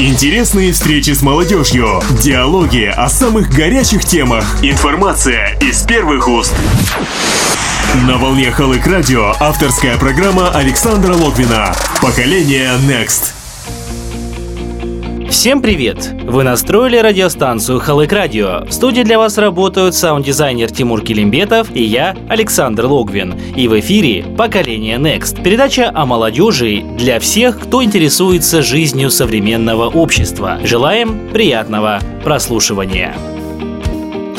Интересные встречи с молодежью, диалоги о самых горячих темах, информация из первых уст. На волне Халык Радио авторская программа Александра Логвина «Поколение Next». Всем привет! Вы настроили радиостанцию Халык Радио. В студии для вас работают саунд-дизайнер Тимур Килимбетов и я, Александр Логвин. И в эфире «Поколение Next» – передача о молодежи для всех, кто интересуется жизнью современного общества. Желаем приятного прослушивания.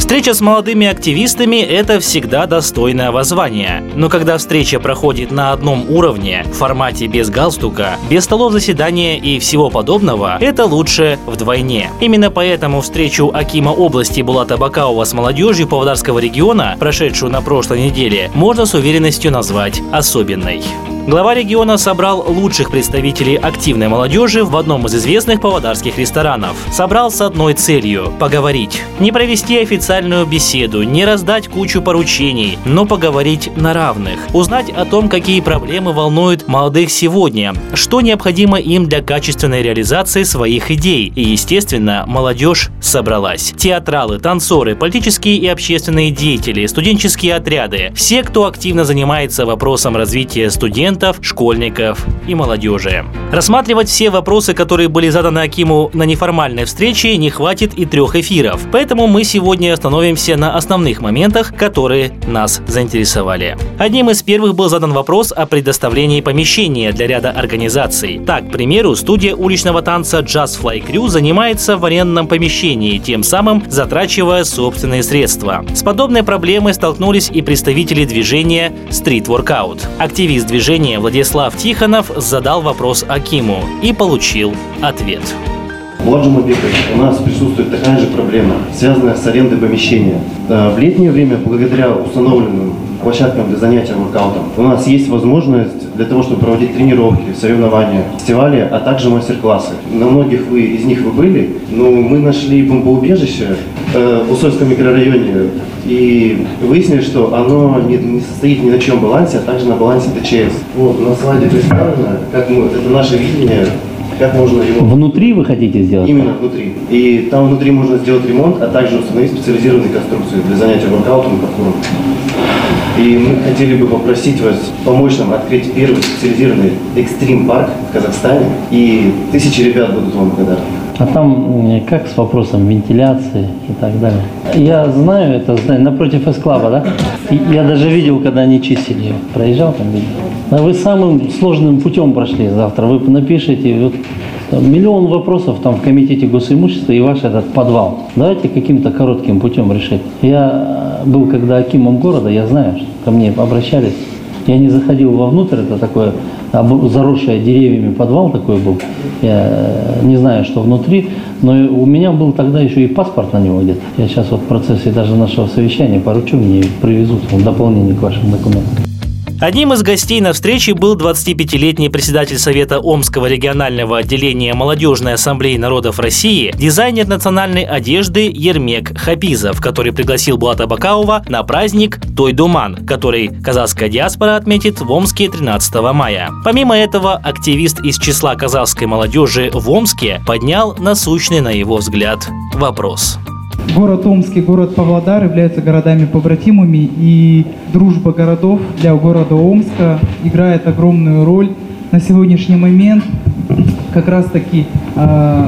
Встреча с молодыми активистами – это всегда достойное воззвание. Но когда встреча проходит на одном уровне, в формате без галстука, без столов заседания и всего подобного, это лучше вдвойне. Именно поэтому встречу Акима области Булата Бакаова с молодежью Павлодарского региона, прошедшую на прошлой неделе, можно с уверенностью назвать особенной. Глава региона собрал лучших представителей активной молодежи в одном из известных павлодарских ресторанов. Собрал с одной целью – поговорить. Не провести официальную беседу, не раздать кучу поручений, но поговорить на равных. Узнать о том, какие проблемы волнуют молодых сегодня, что необходимо им для качественной реализации своих идей. И, естественно, молодежь собралась. Театралы, танцоры, политические и общественные деятели, студенческие отряды – все, кто активно занимается вопросом развития студентов, студентов, школьников и молодежи. Рассматривать все вопросы, которые были заданы Акиму на неформальной встрече, не хватит и трех эфиров. Поэтому мы сегодня остановимся на основных моментах, которые нас заинтересовали. Одним из первых был задан вопрос о предоставлении помещения для ряда организаций. Так, к примеру, студия уличного танца Jazz Fly Crew занимается в арендном помещении, тем самым затрачивая собственные средства. С подобной проблемой столкнулись и представители движения Street Workout. Активист движения движения Владислав Тихонов задал вопрос Акиму и получил ответ. Ладжумабеке у нас присутствует такая же проблема, связанная с арендой помещения. В летнее время, благодаря установленным площадкам для занятия воркаутом, у нас есть возможность для того, чтобы проводить тренировки, соревнования, фестивали, а также мастер-классы. На многих вы, из них вы были, но мы нашли бомбоубежище э, в Усольском микрорайоне и выяснили, что оно не, не состоит ни на чем балансе, а также на балансе ТЧС. Вот, на слайде представлено, как мы, это наше видение как можно его... Внутри вы хотите сделать? Именно внутри. И там внутри можно сделать ремонт, а также установить специализированные конструкции для занятия воркаутом и паркуром. И мы хотели бы попросить вас помочь нам открыть первый специализированный экстрим-парк в Казахстане. И тысячи ребят будут вам благодарны. А там как с вопросом вентиляции и так далее? Я знаю это, знаю, напротив эс-клаба, да? Я даже видел, когда они чистили ее. Проезжал там, видел. А вы самым сложным путем прошли завтра. Вы напишите, вот там миллион вопросов там в комитете госимущества и ваш этот подвал. Давайте каким-то коротким путем решить. Я был когда акимом города, я знаю, что ко мне обращались. Я не заходил вовнутрь, это такое заросший деревьями подвал такой был. Я э, не знаю, что внутри, но у меня был тогда еще и паспорт на него где-то. Я сейчас вот в процессе даже нашего совещания поручу, мне привезут в дополнение к вашим документам. Одним из гостей на встрече был 25-летний председатель Совета Омского регионального отделения Молодежной ассамблеи народов России, дизайнер национальной одежды Ермек Хапизов, который пригласил Булата Бакаува на праздник Той Думан, который казахская диаспора отметит в Омске 13 мая. Помимо этого, активист из числа казахской молодежи в Омске поднял насущный, на его взгляд, вопрос. Город Омск и город Павлодар являются городами-побратимами, и дружба городов для города Омска играет огромную роль. На сегодняшний момент как раз-таки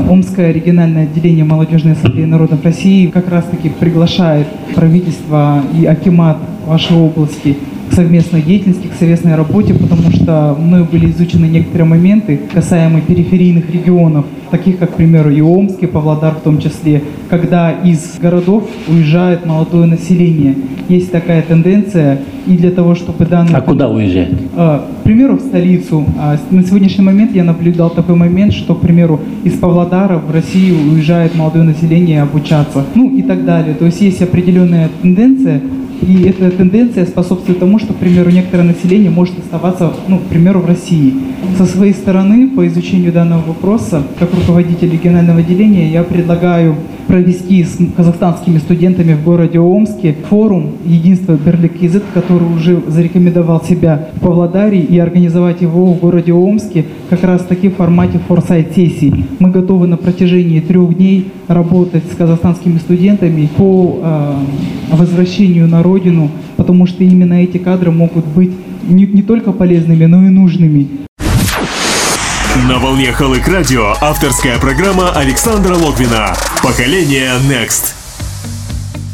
Омское региональное отделение Молодежной ассамблеи народов России как раз-таки приглашает правительство и Акимат вашей области к совместной деятельности, к совместной работе, потому что мною были изучены некоторые моменты, касаемые периферийных регионов, таких как, к примеру, и Омск, Павлодар в том числе, когда из городов уезжает молодое население. Есть такая тенденция, и для того, чтобы данные... А куда уезжает? А, к примеру, в столицу. А на сегодняшний момент я наблюдал такой момент, что, к примеру, из Павлодара в Россию уезжает молодое население обучаться, ну и так далее. То есть есть определенная тенденция, и эта тенденция способствует тому, что, к примеру, некоторое население может оставаться, ну, к примеру, в России. Со своей стороны, по изучению данного вопроса, как руководитель регионального отделения, я предлагаю провести с казахстанскими студентами в городе Омске форум «Единство Берлик-Язык», который уже зарекомендовал себя в Павлодаре, и организовать его в городе Омске как раз таки в формате форсайт-сессий. Мы готовы на протяжении трех дней работать с казахстанскими студентами по э, возвращению на родину, потому что именно эти кадры могут быть не, не только полезными, но и нужными. На волне Халык Радио авторская программа Александра Логвина «Поколение Next».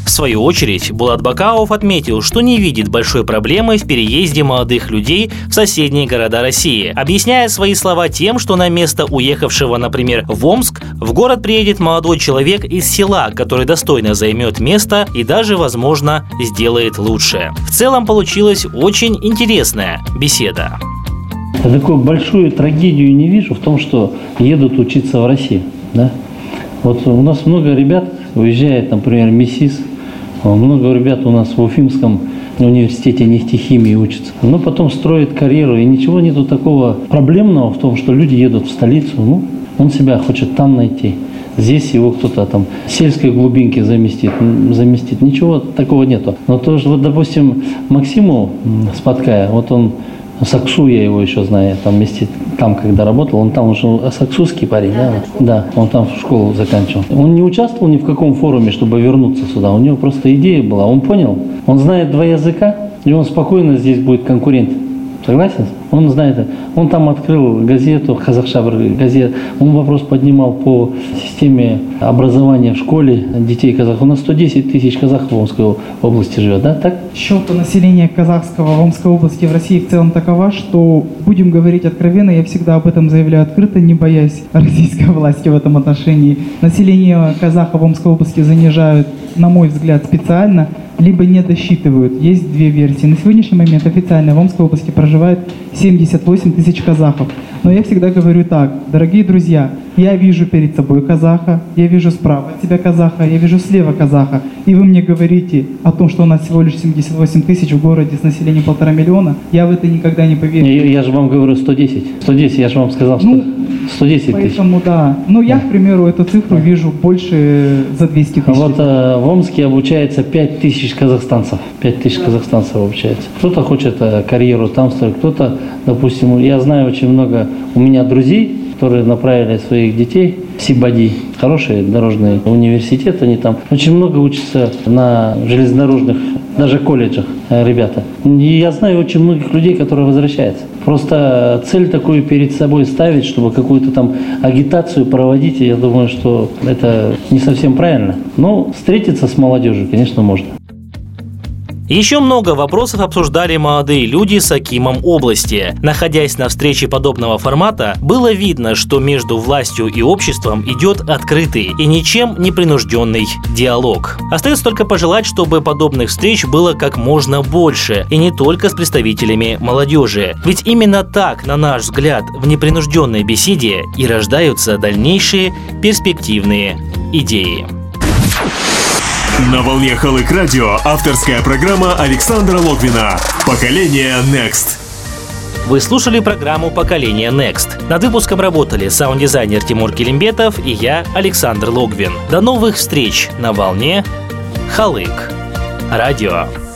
В свою очередь, Булат Бакаов отметил, что не видит большой проблемы в переезде молодых людей в соседние города России, объясняя свои слова тем, что на место уехавшего, например, в Омск, в город приедет молодой человек из села, который достойно займет место и даже, возможно, сделает лучше. В целом получилась очень интересная беседа. Я такую большую трагедию не вижу в том, что едут учиться в Россию. Да? Вот у нас много ребят уезжает, например, МИСИС, много ребят у нас в Уфимском университете нефтехимии учатся. Но потом строят карьеру, и ничего нету такого проблемного в том, что люди едут в столицу. Ну, он себя хочет там найти. Здесь его кто-то там сельской глубинки заместит, заместит. Ничего такого нету. Но то, что, вот, допустим, Максиму Спаткая, вот он Саксу я его еще знаю, там вместе, там когда работал, он там уже саксуский парень, да? Да, он там школу заканчивал. Он не участвовал ни в каком форуме, чтобы вернуться сюда, у него просто идея была, он понял, он знает два языка, и он спокойно здесь будет конкурент. Согласен? Он знает, он там открыл газету Казахшабр газет, он вопрос поднимал по системе образования в школе детей казахов. У нас 110 тысяч казахов в Омской области живет, да? Так? Счета населения казахского в Омской области в России в целом такова, что, будем говорить откровенно, я всегда об этом заявляю открыто, не боясь российской власти в этом отношении. Население казахов в Омской области занижают, на мой взгляд, специально, либо не досчитывают. Есть две версии. На сегодняшний момент официально в Омской области проживает 78 тысяч казахов. Но я всегда говорю так, дорогие друзья, я вижу перед собой казаха, я вижу справа от себя казаха, я вижу слева казаха, и вы мне говорите о том, что у нас всего лишь 78 тысяч в городе с населением полтора миллиона, я в это никогда не поверю. Я, я же вам говорю 110. 110, я же вам сказал, что Ну, 110 тысяч. Поэтому да. Ну я, к примеру, эту цифру вижу больше за 200 тысяч. А вот э, в Омске обучается 5 тысяч казахстанцев. 5 тысяч казахстанцев обучается. Кто-то хочет э, карьеру там строить, кто-то, допустим, я знаю очень много у меня друзей, которые направили своих детей в Сибади. Хороший дорожный университет, они там очень много учатся на железнодорожных, даже колледжах э, ребята. И я знаю очень многих людей, которые возвращаются. Просто цель такую перед собой ставить, чтобы какую-то там агитацию проводить, я думаю, что это не совсем правильно. Но встретиться с молодежью, конечно, можно. Еще много вопросов обсуждали молодые люди с Акимом области. Находясь на встрече подобного формата, было видно, что между властью и обществом идет открытый и ничем не принужденный диалог. Остается только пожелать, чтобы подобных встреч было как можно больше, и не только с представителями молодежи. Ведь именно так, на наш взгляд, в непринужденной беседе и рождаются дальнейшие перспективные идеи. На волне Халык Радио авторская программа Александра Логвина «Поколение Next». Вы слушали программу «Поколение Next». Над выпуском работали саунд-дизайнер Тимур Килимбетов и я, Александр Логвин. До новых встреч на волне Халык Радио.